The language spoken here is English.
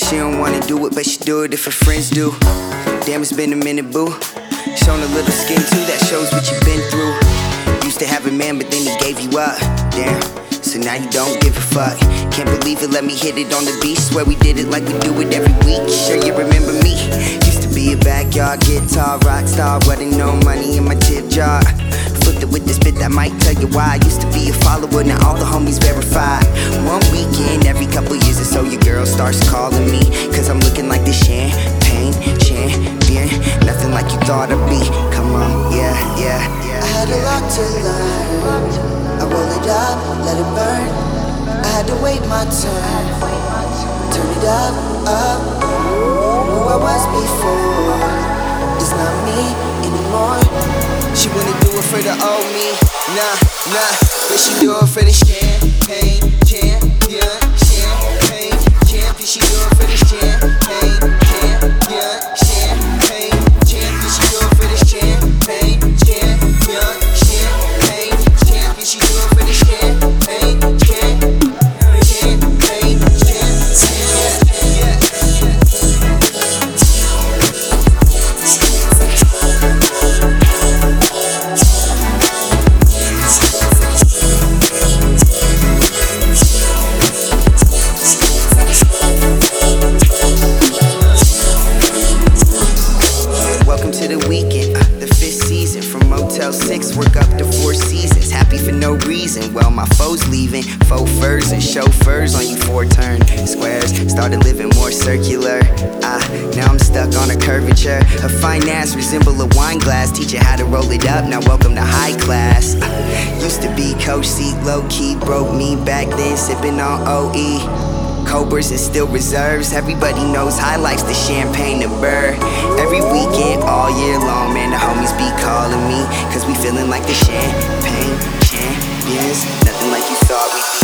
she don't wanna do it, but she do it if her friends do. Damn, it's been a minute, boo. Shown a little skin too, that shows what you've been through. Used to have a man, but then he gave you up. Damn, so now you don't give a fuck. Can't believe it, let me hit it on the beach. Swear we did it like we do it every week. Sure you remember me? Used to be a backyard guitar rock star, wasn't no money in my tip jar. With this bit that might tell you why. I used to be a follower, now all the homies verified. One weekend, every couple years or so, your girl starts calling me. Cause I'm looking like the champagne champion. Nothing like you thought I'd be. Come on, yeah, yeah. I had a lot to learn. I roll it up, let it burn. I had to wait my turn. Turn it up, up. Who I was before is not me anymore. She it for the old me, nah, nah. But she do it for the champagne. champion, Faux furs and chauffeurs on you four turn squares. Started living more circular. Ah, now I'm stuck on a curvature. A ass resemble a wine glass. Teach you how to roll it up. Now welcome to high class. Ah, used to be coach seat, low key. Broke me back then, sipping on OE. Cobras is still reserves. Everybody knows highlights the champagne and burr. Every weekend, all year long, man, the homies be calling me. Cause we feeling like the champagne Nothing like you thought we